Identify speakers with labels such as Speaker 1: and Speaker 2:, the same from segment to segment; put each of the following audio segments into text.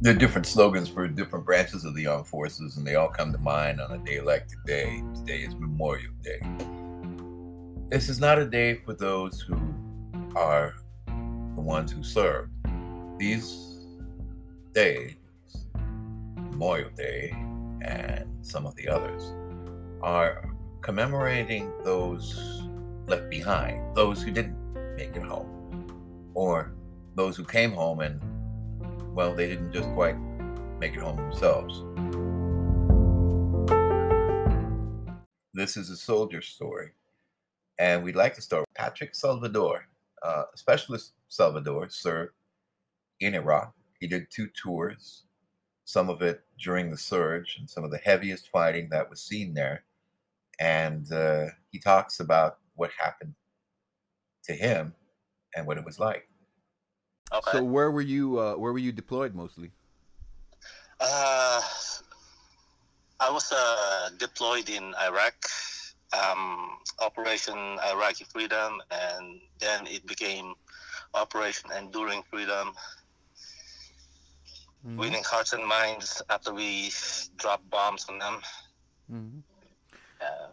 Speaker 1: there are different slogans for different branches of the armed forces, and they all come to mind on a day like today. Today is Memorial Day. This is not a day for those who are the ones who served. These days, Memorial Day and some of the others, are commemorating those left behind, those who didn't make it home, or those who came home and well, they didn't just quite make it home themselves. This is a soldier story, and we'd like to start with Patrick Salvador. Uh, Specialist Salvador served in Iraq. He did two tours, some of it during the surge and some of the heaviest fighting that was seen there. And uh, he talks about what happened to him and what it was like.
Speaker 2: Okay. So where were you? Uh, where were you deployed mostly?
Speaker 3: Uh, I was uh, deployed in Iraq, um, Operation Iraqi Freedom, and then it became Operation Enduring Freedom. Mm-hmm. Winning hearts and minds after we dropped bombs on them. Mm-hmm.
Speaker 2: Uh,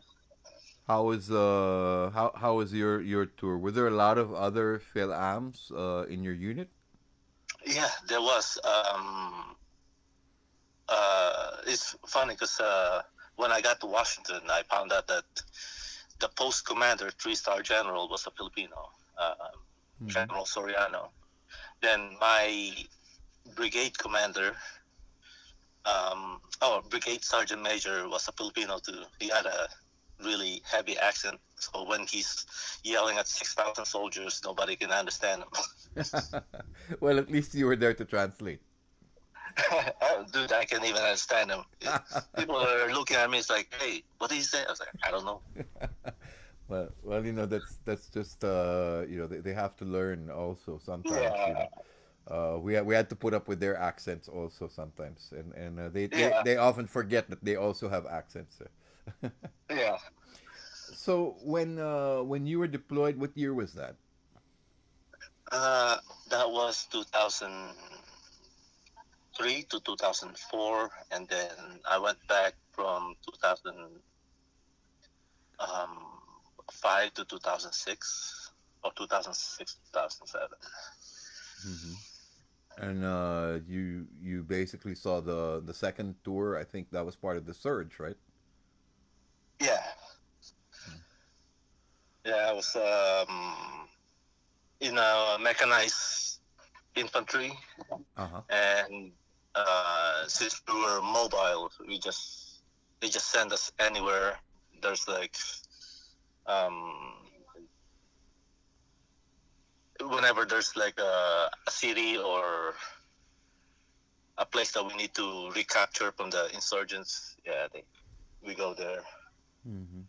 Speaker 2: how was uh how how was your your tour? Were there a lot of other Fil-Ams uh, in your unit?
Speaker 3: Yeah, there was. Um, uh, it's funny because uh, when I got to Washington, I found out that the post commander, three star general, was a Filipino, uh, mm-hmm. General Soriano. Then my brigade commander, um, oh, brigade sergeant major was a Filipino too. He had a really heavy accent. So when he's yelling at 6,000 soldiers, nobody can understand him.
Speaker 2: well, at least you were there to translate.
Speaker 3: Oh, dude, I can't even understand him. People are looking at me. It's like, hey, what did he say? I was like, I don't know.
Speaker 2: well, well, you know, that's that's just uh, you know, they, they have to learn also sometimes. Yeah. You know. Uh, we had, we had to put up with their accents also sometimes, and and uh, they, yeah. they they often forget that they also have accents
Speaker 3: yeah.
Speaker 2: So when uh, when you were deployed, what year was that?
Speaker 3: Uh, that was 2003 to 2004, and then I went back from 2005 to 2006, or 2006 2007.
Speaker 2: Mm-hmm. And uh, you you basically saw the the second tour. I think that was part of the surge, right?
Speaker 3: Yeah. Yeah, I was um, in a mechanized infantry, uh-huh. and uh, since we were mobile, we just they just send us anywhere. There's like um, whenever there's like a, a city or a place that we need to recapture from the insurgents, yeah, they, we go there. Mm-hmm.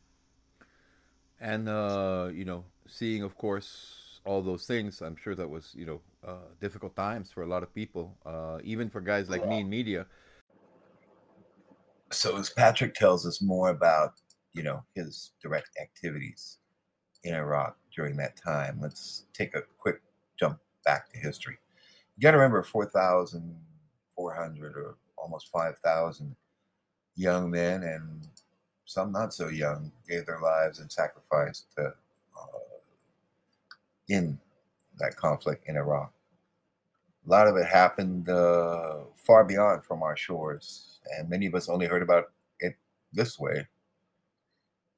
Speaker 2: And uh, you know, seeing, of course, all those things, I'm sure that was you know uh, difficult times for a lot of people, uh, even for guys like me in media.
Speaker 1: So as Patrick tells us more about you know his direct activities in Iraq during that time, let's take a quick jump back to history. You got to remember, four thousand four hundred or almost five thousand young men and some not so young, gave their lives and sacrificed uh, in that conflict in Iraq. A lot of it happened uh, far beyond from our shores, and many of us only heard about it this way.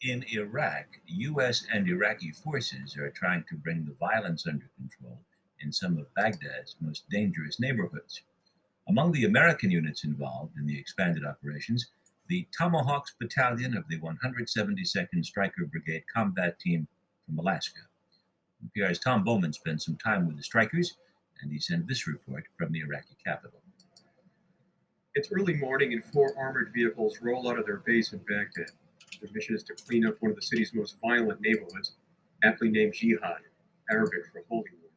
Speaker 4: In Iraq, U.S. and Iraqi forces are trying to bring the violence under control in some of Baghdad's most dangerous neighborhoods. Among the American units involved in the expanded operations the Tomahawks Battalion of the 172nd Stryker Brigade Combat Team from Alaska. NPR's Tom Bowman spent some time with the Strykers, and he sent this report from the Iraqi capital.
Speaker 5: It's early morning, and four armored vehicles roll out of their base in Baghdad. Their mission is to clean up one of the city's most violent neighborhoods, aptly named Jihad, Arabic for holy war.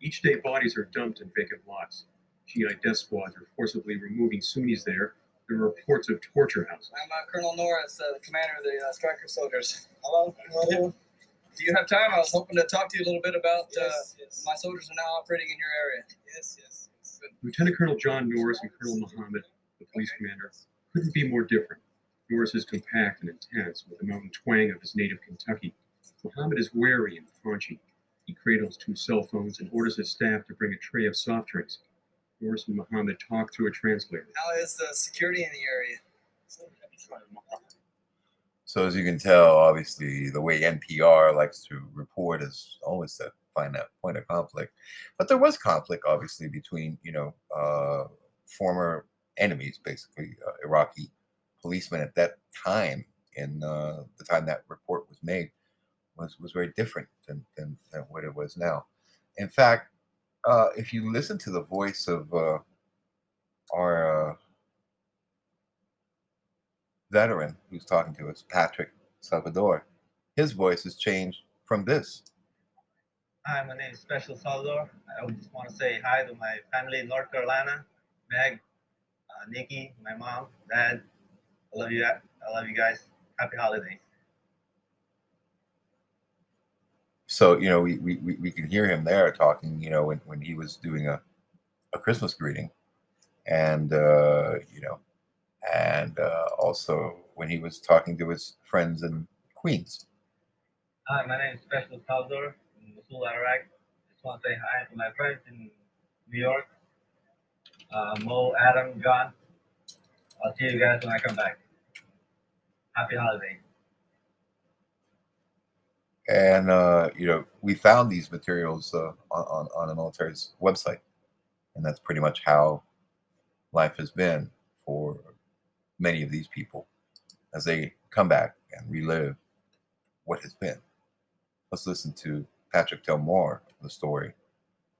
Speaker 5: Each day, bodies are dumped in vacant lots. Shiite death squads are forcibly removing Sunnis there the reports of torture houses.
Speaker 6: I'm uh, Colonel Norris, uh, the commander of the uh, Stryker soldiers. Hello, hello. Do you have time? I was hoping to talk to you a little bit about uh, yes, yes. my soldiers are now operating in your area.
Speaker 7: Yes, yes. yes.
Speaker 5: Lieutenant Colonel John Norris and Colonel Muhammad, the police commander, couldn't be more different. Norris is compact and intense with the mountain twang of his native Kentucky. Muhammad is wary and paunchy. He cradles two cell phones and orders his staff to bring a tray of soft drinks. Norris and Muhammad talk through a translator.
Speaker 6: How is the security in the area?
Speaker 1: So as you can tell, obviously the way NPR likes to report is always to find that point of conflict. But there was conflict, obviously, between you know uh, former enemies, basically uh, Iraqi policemen at that time. In uh, the time that report was made, was was very different than, than, than what it was now. In fact, uh, if you listen to the voice of uh, our uh, veteran who's talking to us, Patrick Salvador, his voice has changed from this.
Speaker 7: Hi, my name is Special Salvador. I just want to say hi to my family in North Carolina, Meg, uh, Nikki, my mom, dad. I love you. I love you guys. Happy holidays.
Speaker 1: So, you know, we, we, we can hear him there talking, you know, when, when he was doing a, a Christmas greeting. And, uh, you know, and uh, also when he was talking to his friends in Queens.
Speaker 7: Hi, my name is Special Salvador from Mosul, Iraq. Just want to say hi to my friends in New York, uh, Mo, Adam, John. I'll see you guys when I come back. Happy holidays.
Speaker 1: And uh, you know, we found these materials uh, on, on on the military's website, and that's pretty much how life has been for many of these people as they come back and relive what has been. Let's listen to Patrick tell more of the story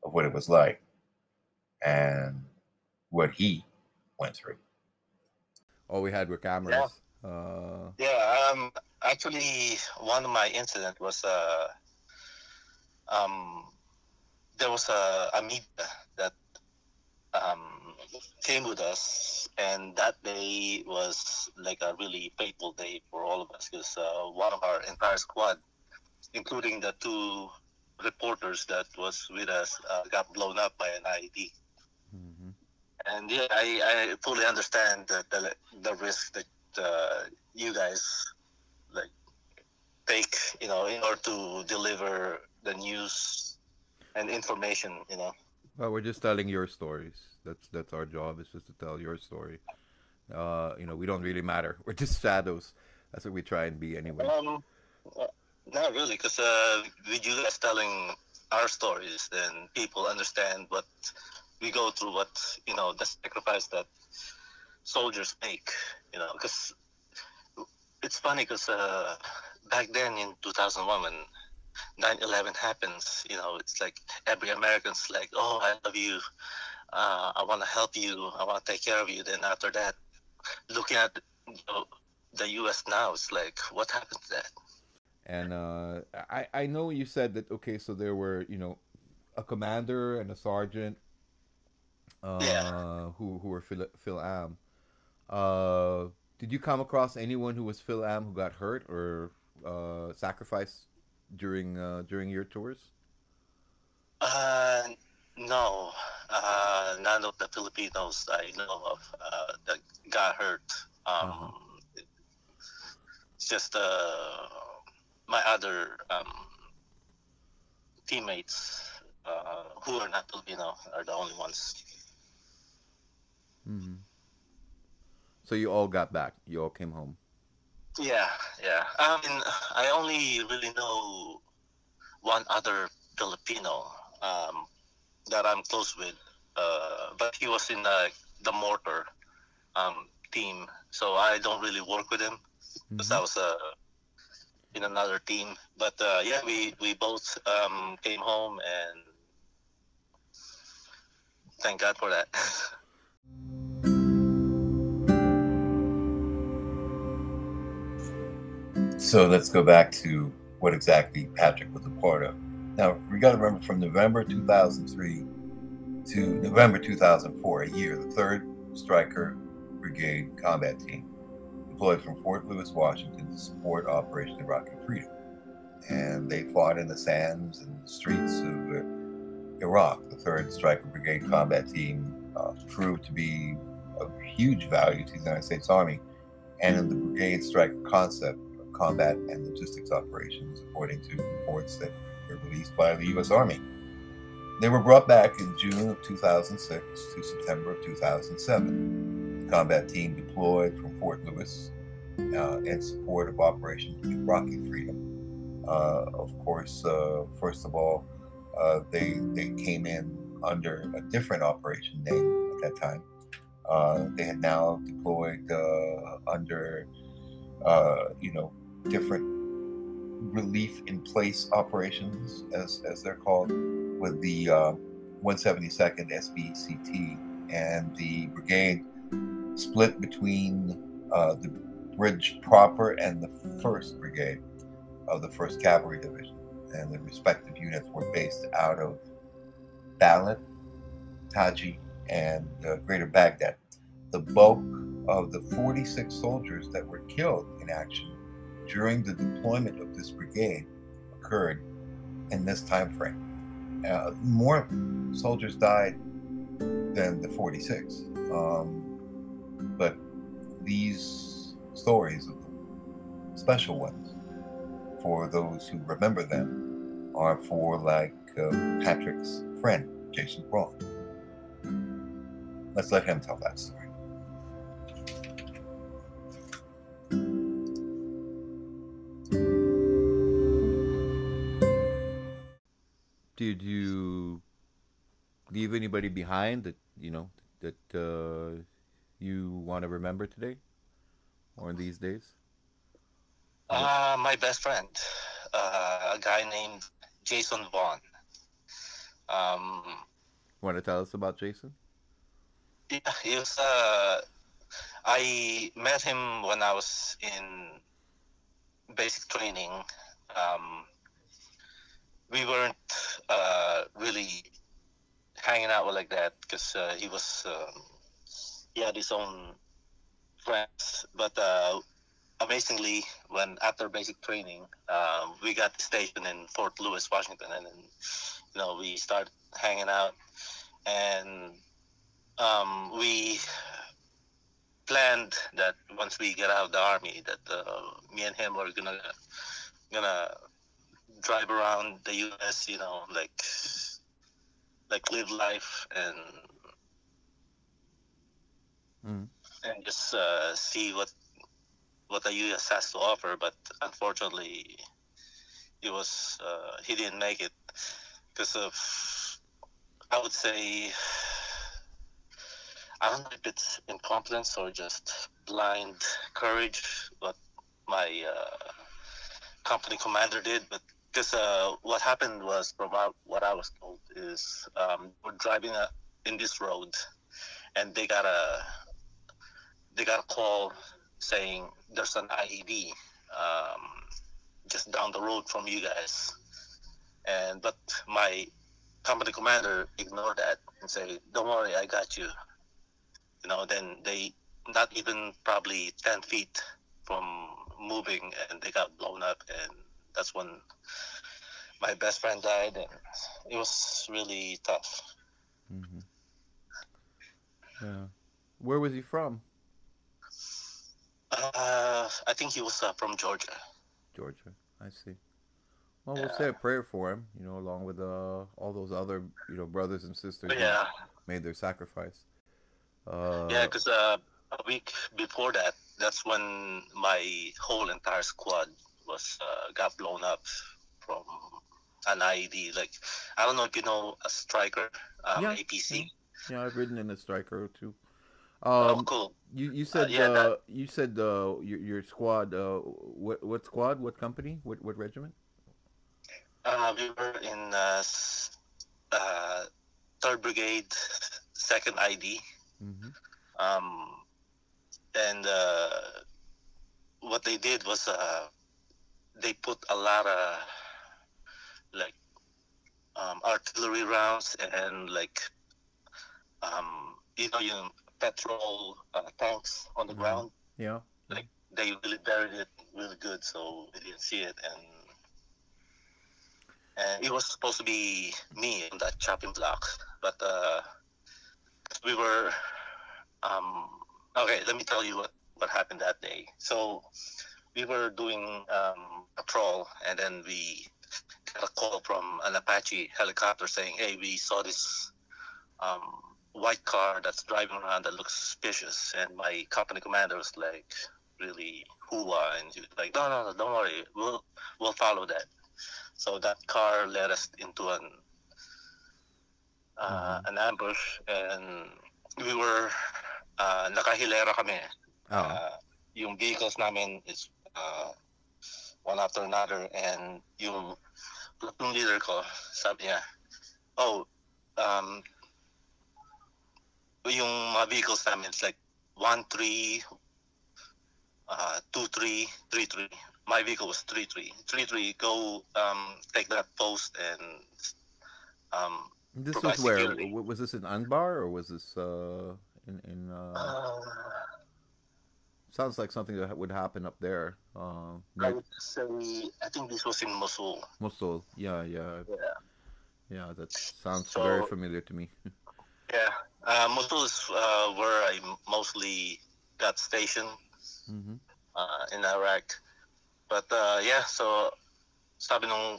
Speaker 1: of what it was like and what he went through.
Speaker 2: All we had were cameras.
Speaker 3: Yeah.
Speaker 2: Uh,
Speaker 3: Yeah, um, actually, one of my incident was uh, um, there was a, a media that um, came with us, and that day was like a really fateful day for all of us because uh, one of our entire squad, including the two reporters that was with us, uh, got blown up by an IED.
Speaker 2: mhm.
Speaker 3: And yeah, I, I fully understand the, the the risk that uh, you guys like take, you know, in order to deliver the news and information, you know.
Speaker 2: Well, we're just telling your stories. That's that's our job. Is just to tell your story. Uh, you know, we don't really matter. We're just shadows. That's what we try and be anyway.
Speaker 3: Um, uh, not really, because uh, with you guys telling our stories, then people understand what we go through, what you know, the sacrifice that soldiers make. You know, because it's funny, because uh, back then in 2001, when 9/11 happens, you know, it's like every American's like, "Oh, I love you. Uh, I want to help you. I want to take care of you." Then after that, looking at you know, the U.S. now, it's like, what happened to that?
Speaker 2: And uh, I I know you said that okay, so there were you know a commander and a sergeant uh,
Speaker 3: Yeah.
Speaker 2: who who were Phil, Fil-Am. Uh, did you come across anyone who was Fil-Am who got hurt or uh, sacrificed during uh, during your tours?
Speaker 3: Uh, no, uh, none of the Filipinos I know of uh, that got hurt. Um,
Speaker 2: Uh-huh.
Speaker 3: It's just uh, my other um, teammates uh, who are not Filipino are the only ones.
Speaker 2: hmm So you all got back. You all came home.
Speaker 3: Yeah, yeah. I mean, I only really know one other Filipino um, that I'm close with, uh, but he was in uh, the mortar um, team, so I don't really work with him because I was uh, in another team. But uh, yeah, we we both um, came home, and thank God for that.
Speaker 1: So let's go back to what exactly Patrick was a part of. Now, we got to remember from November 2003 to November 2004, a year, the 3rd Stryker Brigade Combat Team deployed from Fort Lewis, Washington to support Operation Iraqi Freedom. And they fought in the sands and the streets of Iraq. The 3rd Stryker Brigade Combat Team uh, proved to be of huge value to the United States Army and in the brigade Stryker concept combat and logistics operations, according to reports that were released by the U.S. Army. They were brought back in June of 2006 to September of 2007. The combat team deployed from Fort Lewis uh, in support of Operation Iraqi Freedom. Uh, of course, uh, first of all, uh, they they came in under a different operation name at that time. Uh, they had now deployed uh, under you know different relief in place operations, as as they're called with the uh, 172nd SBCT and the brigade split between uh, the bridge proper and the 1st Brigade of the 1st Cavalry Division. And the respective units were based out of Balad, Taji, and uh, Greater Baghdad. The bulk of the 46 soldiers that were killed in action during the deployment of this brigade occurred in this time frame. Uh, more soldiers died than the 46. Um, but these stories, of special ones, for those who remember them, are for like uh, Patrick's friend, Jason Braun. Let's let him tell that story.
Speaker 2: Did you leave anybody behind that you know that uh, you want to remember today or in these days?
Speaker 3: Uh, my best friend, uh, a guy named Jason Vaughn. Um,
Speaker 2: want to tell us about Jason?
Speaker 3: Yeah, he was. Uh, I met him when I was in basic training. Um, we weren't uh, really hanging out like that because uh, he was um, he had his own friends. But uh, amazingly, when after basic training, um, we got stationed in Fort Lewis, Washington, and then you know we started hanging out, and um, we planned that once we get out of the army, that uh, me and him were gonna gonna drive around the U.S. You know, like like live life and
Speaker 2: mm.
Speaker 3: and just uh, see what what the U.S. has to offer. But unfortunately, he was uh, he didn't make it because of I would say I don't know if it's incompetence or just blind courage, what my uh, company commander did. But because uh, what happened was, from what I was told, is um, we're driving a, in this road, and they got a they got a call saying there's an IED um, just down the road from you guys, and but my company commander ignored that and say, "Don't worry, I got you." You know, then they not even probably ten feet from moving, and they got blown up, and that's when my best friend died, and it was really tough.
Speaker 2: Mm-hmm. Yeah. Where was he from?
Speaker 3: Uh, I think he was uh, from Georgia.
Speaker 2: Georgia, I see. Well, we'll say a prayer for him, you know, along with uh, all those other, you know, brothers and sisters
Speaker 3: yeah.
Speaker 2: made their sacrifice. Uh,
Speaker 3: yeah, because uh, a week before that, that's when my whole entire squad was uh, got blown up from an IED. Like I don't know if you know a Stryker, um,
Speaker 2: yeah,
Speaker 3: APC.
Speaker 2: Yeah. I've ridden in a Stryker too.
Speaker 3: Oh,
Speaker 2: Um,
Speaker 3: oh, cool.
Speaker 2: You you said
Speaker 3: yeah,
Speaker 2: uh,
Speaker 3: that-
Speaker 2: you said uh, your your squad. Uh, what what squad? What company? What what regiment?
Speaker 3: Uh, we were in uh, uh, Third Brigade, Second ID.
Speaker 2: Mm-hmm.
Speaker 3: Um, and uh, what they did was uh, they put a lot of like um, artillery rounds and like um, you know you know, petrol uh, tanks on the
Speaker 2: Mhm.
Speaker 3: ground.
Speaker 2: Yeah.
Speaker 3: Like they really buried it really good, so we didn't see it. And and it was supposed to be me on that chopping block, but uh, we were. Um, okay, let me tell you what what happened that day. So we were doing um, patrol, and then we got a call from an Apache helicopter saying, "Hey, we saw this um, white car that's driving around that looks suspicious." And my company commander was like, really hula, and he was like, "No, no, no, don't worry, we'll we'll follow that." So that car led us into an uh, an ambush, and we were uh, nakahilera kami.
Speaker 2: Oh.
Speaker 3: Uh, yung vehicles namin is uh, one after another, and yung platoon leader ko, sabi niya, oh, um, yung mga vehicles namin, it's like 1-3, uh, 2-3, 3-3. My vehicle was 3-3. 3-3, go um, take that post and um,
Speaker 2: This was where? Was this in Anbar or was this uh, in in? Uh,
Speaker 3: Uh,
Speaker 2: sounds like something that would happen up there. Uh,
Speaker 3: I would say, I think this was in Mosul.
Speaker 2: Mosul. Yeah, yeah,
Speaker 3: Yeah.
Speaker 2: yeah. That sounds
Speaker 3: So-
Speaker 2: very familiar to me.
Speaker 3: Yeah. Uh, Mosul is uh, where I mostly got stationed
Speaker 2: hmm
Speaker 3: uh, in Iraq. But uh, yeah, so sabi nung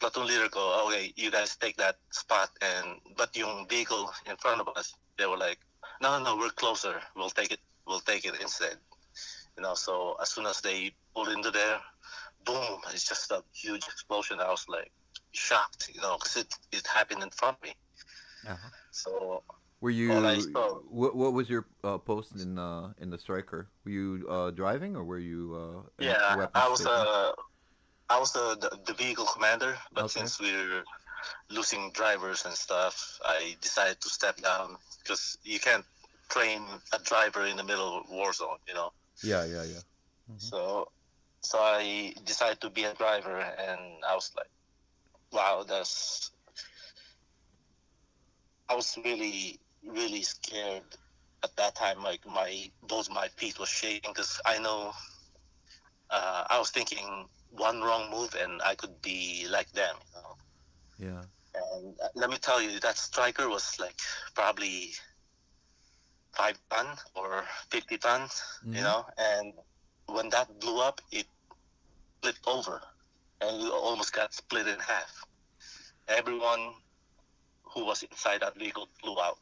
Speaker 3: platoon leader ko, okay, you guys take that spot and but yung vehicle in front of us, they were like, no, no, no, we're closer. We'll take it. We'll take it instead. You know, so as soon as they pulled into there, boom, it's just a huge explosion. I was like shocked, you know, because it, it happened in front of me.
Speaker 2: Uh-huh.
Speaker 3: So
Speaker 2: Were you?
Speaker 3: Saw-
Speaker 2: What What was your uh, post in uh, in the Stryker? Were you uh, driving or were you? Uh,
Speaker 3: Yeah, I was uh, I was the, the the vehicle commander, but
Speaker 2: Okay.
Speaker 3: since we're losing drivers and stuff, I decided to step down because you can't train a driver in the middle of war zone, you know.
Speaker 2: Yeah, yeah, yeah. Mhm.
Speaker 3: So, so I decided to be a driver, and I was like, wow, that's. I was really, really scared at that time. Like my both my feet was shaking because I know. Uh, I was thinking one wrong move and I could be like them, you know.
Speaker 2: Yeah.
Speaker 3: And uh, let me tell you, that Stryker was like probably five ton or fifty ton,
Speaker 2: Mhm.
Speaker 3: you know. And when that blew up, it flipped over, and we almost got split in half. Everyone who was inside that vehicle flew out,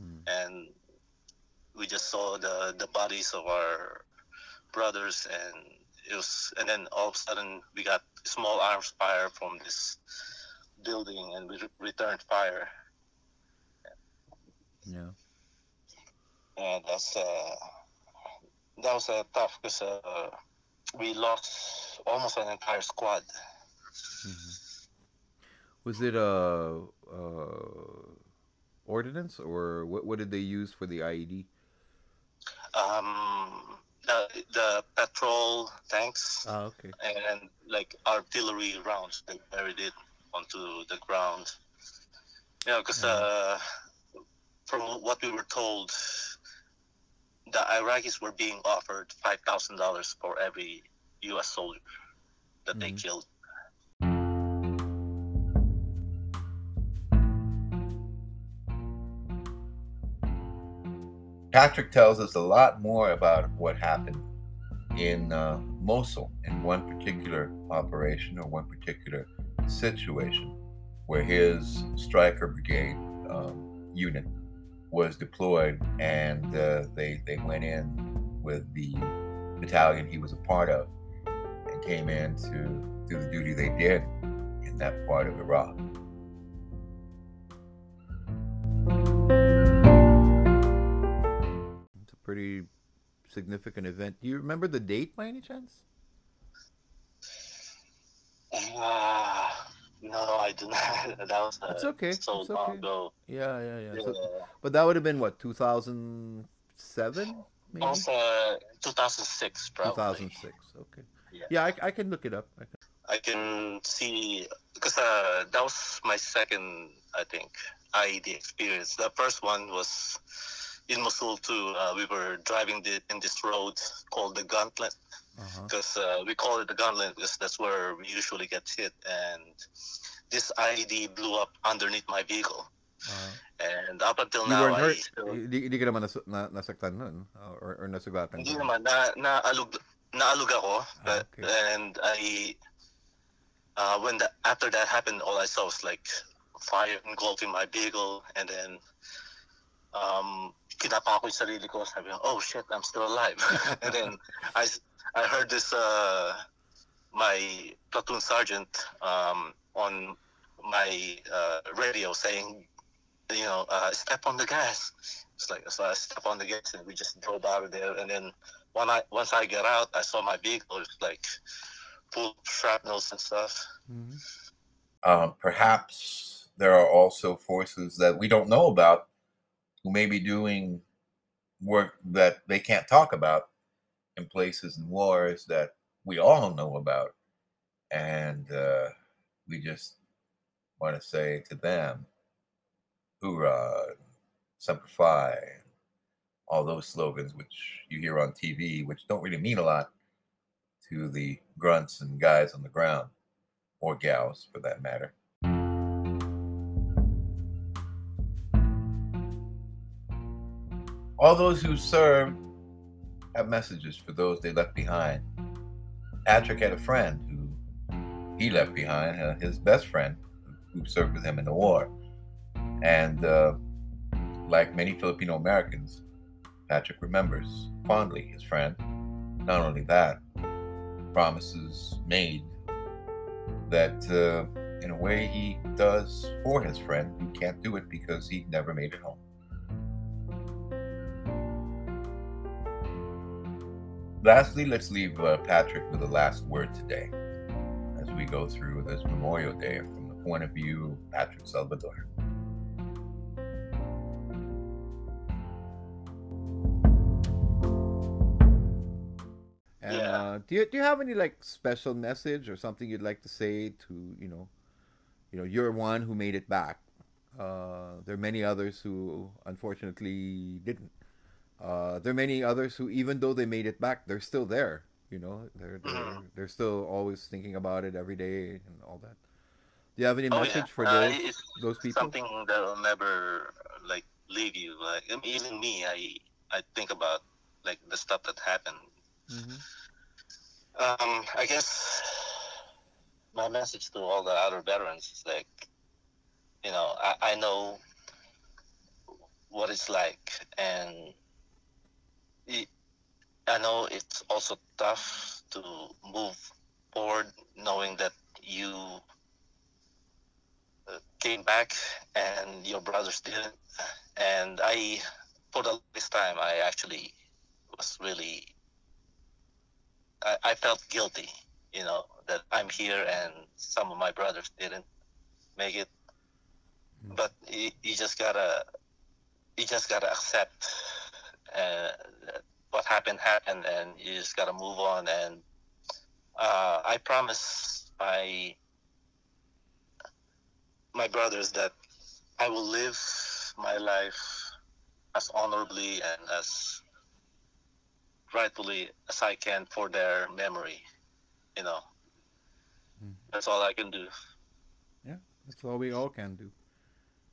Speaker 2: Mm.
Speaker 3: and we just saw the the bodies of our brothers, and it was. And then all of a sudden, we got small arms fire from this building, and we re- returned fire.
Speaker 2: Yeah.
Speaker 3: And that's uh, that was uh, tough because uh, we lost almost an entire squad.
Speaker 2: Mhm. Was it uh, uh, ordnance or what? What did they use for the IED?
Speaker 3: Um, the, the petrol tanks
Speaker 2: Ah, okay.
Speaker 3: and like artillery rounds, they buried it onto the ground. You know, because uh, from what we were told, the Iraqis were being offered five thousand dollars for every U.S. soldier that they
Speaker 2: Mhm.
Speaker 3: killed.
Speaker 1: Patrick tells us a lot more about what happened in uh, Mosul in one particular operation or one particular situation where his Stryker brigade um, unit was deployed and uh, they, they went in with the battalion he was a part of and came in to do the duty they did in that part of Iraq.
Speaker 2: It's a pretty significant event. Do you remember the date by any chance?
Speaker 3: Ah, no, I do not. that was uh,
Speaker 2: It's okay,
Speaker 3: so
Speaker 2: it's
Speaker 3: long
Speaker 2: okay.
Speaker 3: ago.
Speaker 2: Yeah, yeah, yeah.
Speaker 3: Yeah.
Speaker 2: So, but that would have been what 2007, maybe
Speaker 3: Also, 2006, probably.
Speaker 2: 2006. Okay.
Speaker 3: Yeah.
Speaker 2: Yeah, I, I can look it up. I can.
Speaker 3: I can see because uh, that was my second, I think, IED experience. The first one was in Mosul too. Uh, we were driving the, in this road called the Gauntlet, because uh-huh. uh, we call it the gunlet because that's where we usually get hit. And this IED blew up underneath my vehicle. Uh-huh. And up until
Speaker 2: you
Speaker 3: now,
Speaker 2: hurt? I still... Hindi, hindi ka naman nas, na, nasaktan nun? Or, or nasugatan?
Speaker 3: Hindi naman. Na, naalug, naalug ako. Ah, okay. And I, uh, when the, after that happened, all I saw was like fire engulfing my vehicle. And then, um, kinapa ko yung sarili ko. Sabi ko, oh shit, I'm still alive. and then, I, I heard this, uh, my platoon sergeant um, on my uh, radio saying, you know, uh, step on the gas. It's like so I step on the gas and we just drove out of there. And then when I once I get out, I saw my vehicle was like full of shrapnels and stuff. Mm-hmm.
Speaker 1: Um, perhaps there are also forces that we don't know about who may be doing work that they can't talk about in places and wars that we all know about. And uh, we just want to say to them, hoorah, semper fi, all those slogans which you hear on TV, which don't really mean a lot to the grunts and guys on the ground, or gals for that matter. All those who serve have messages for those they left behind. Patrick had a friend who he left behind, uh, his best friend who served with him in the war. And uh, like many Filipino Americans, Patrick remembers fondly his friend. Not only that, promises made that uh, in a way he does for his friend who can't do it because he never made it home. Lastly, let's leave uh, Patrick with the last word today as we go through this Memorial Day from the point of view of Patrick Salvador.
Speaker 2: And yeah. uh, do you do you have any like special message or something you'd like to say to you know, you know, you're one who made it back. Uh, there are many others who unfortunately didn't. Uh, there are many others who, even though they made it back, they're still there. You know, they're they're, mm-hmm. they're still always thinking about it every day and all that. Do you have any oh, message yeah. for uh, those those people?
Speaker 3: Something that'll never like leave you. Like even me, I I think about like the stuff that happened Mm-hmm. Um, I guess my message to all the other veterans is like, you know, I, I know what it's like, and it, I know it's also tough to move forward knowing that you uh, came back and your brothers didn't. And I, for the last time, I actually was really I, I felt guilty, you know, that I'm here and some of my brothers didn't make it. Mm. But you, you just gotta, you just gotta accept what happened happened, and you just gotta move on. And uh, I promise my my brothers that I will live my life as honorably and as rightfully as I can for their memory. You know, mm. that's all I can do.
Speaker 2: Yeah, that's all we all can do.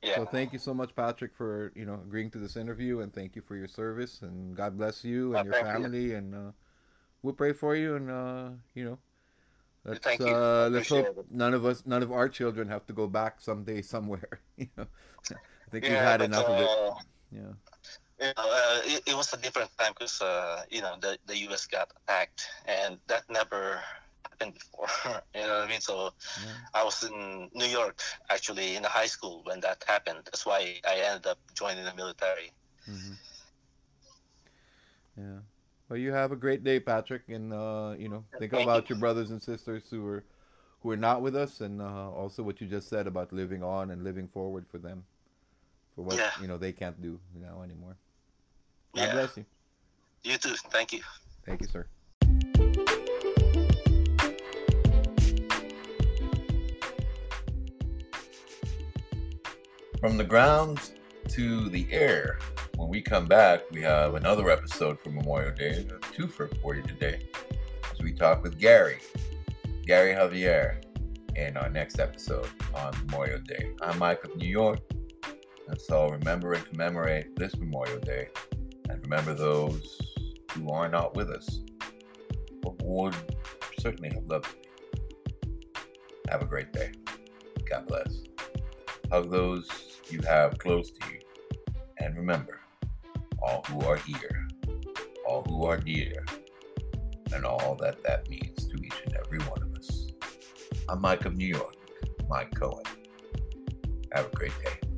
Speaker 3: Yeah.
Speaker 2: So thank you so much, Patrick, for you know agreeing to this interview, and thank you for your service, and God bless you and oh, your family, you. and uh, we'll pray for you, and uh, you know, let's. Uh, let's hope it. none of us, none of our children, have to go back someday somewhere. you know, I think yeah, we've had enough of it. Uh, yeah
Speaker 3: you know, uh, it, it, was a different time because uh, you know the, the U.S. got attacked, and that never happened before. you know what I mean? So yeah. I was in New York actually in the high school when that happened. That's why I ended up joining the military. Mm-hmm.
Speaker 2: Yeah. Well, you have a great day, Patrick, and uh, you know think Thank about you. your brothers and sisters who are who are not with us, and uh, also what you just said about living on and living forward for them, for what yeah. you know they can't do now anymore. God yeah. bless you.
Speaker 3: You too. Thank you.
Speaker 2: Thank you, sir.
Speaker 1: From the ground to the air. When we come back, we have another episode for Memorial Day, a twofer for you today. As we talk with Gary, Gary Javier, in our next episode on Memorial Day. I'm Mike of New York. And so remember and commemorate this Memorial Day and remember those who are not with us, but would certainly have loved. Have a great day. God bless. Hug those you have close to you. And remember, all who are here, all who are dear, and all that that means to each and every one of us. I'm Mike of New York, Mike Cohen. Have a great day.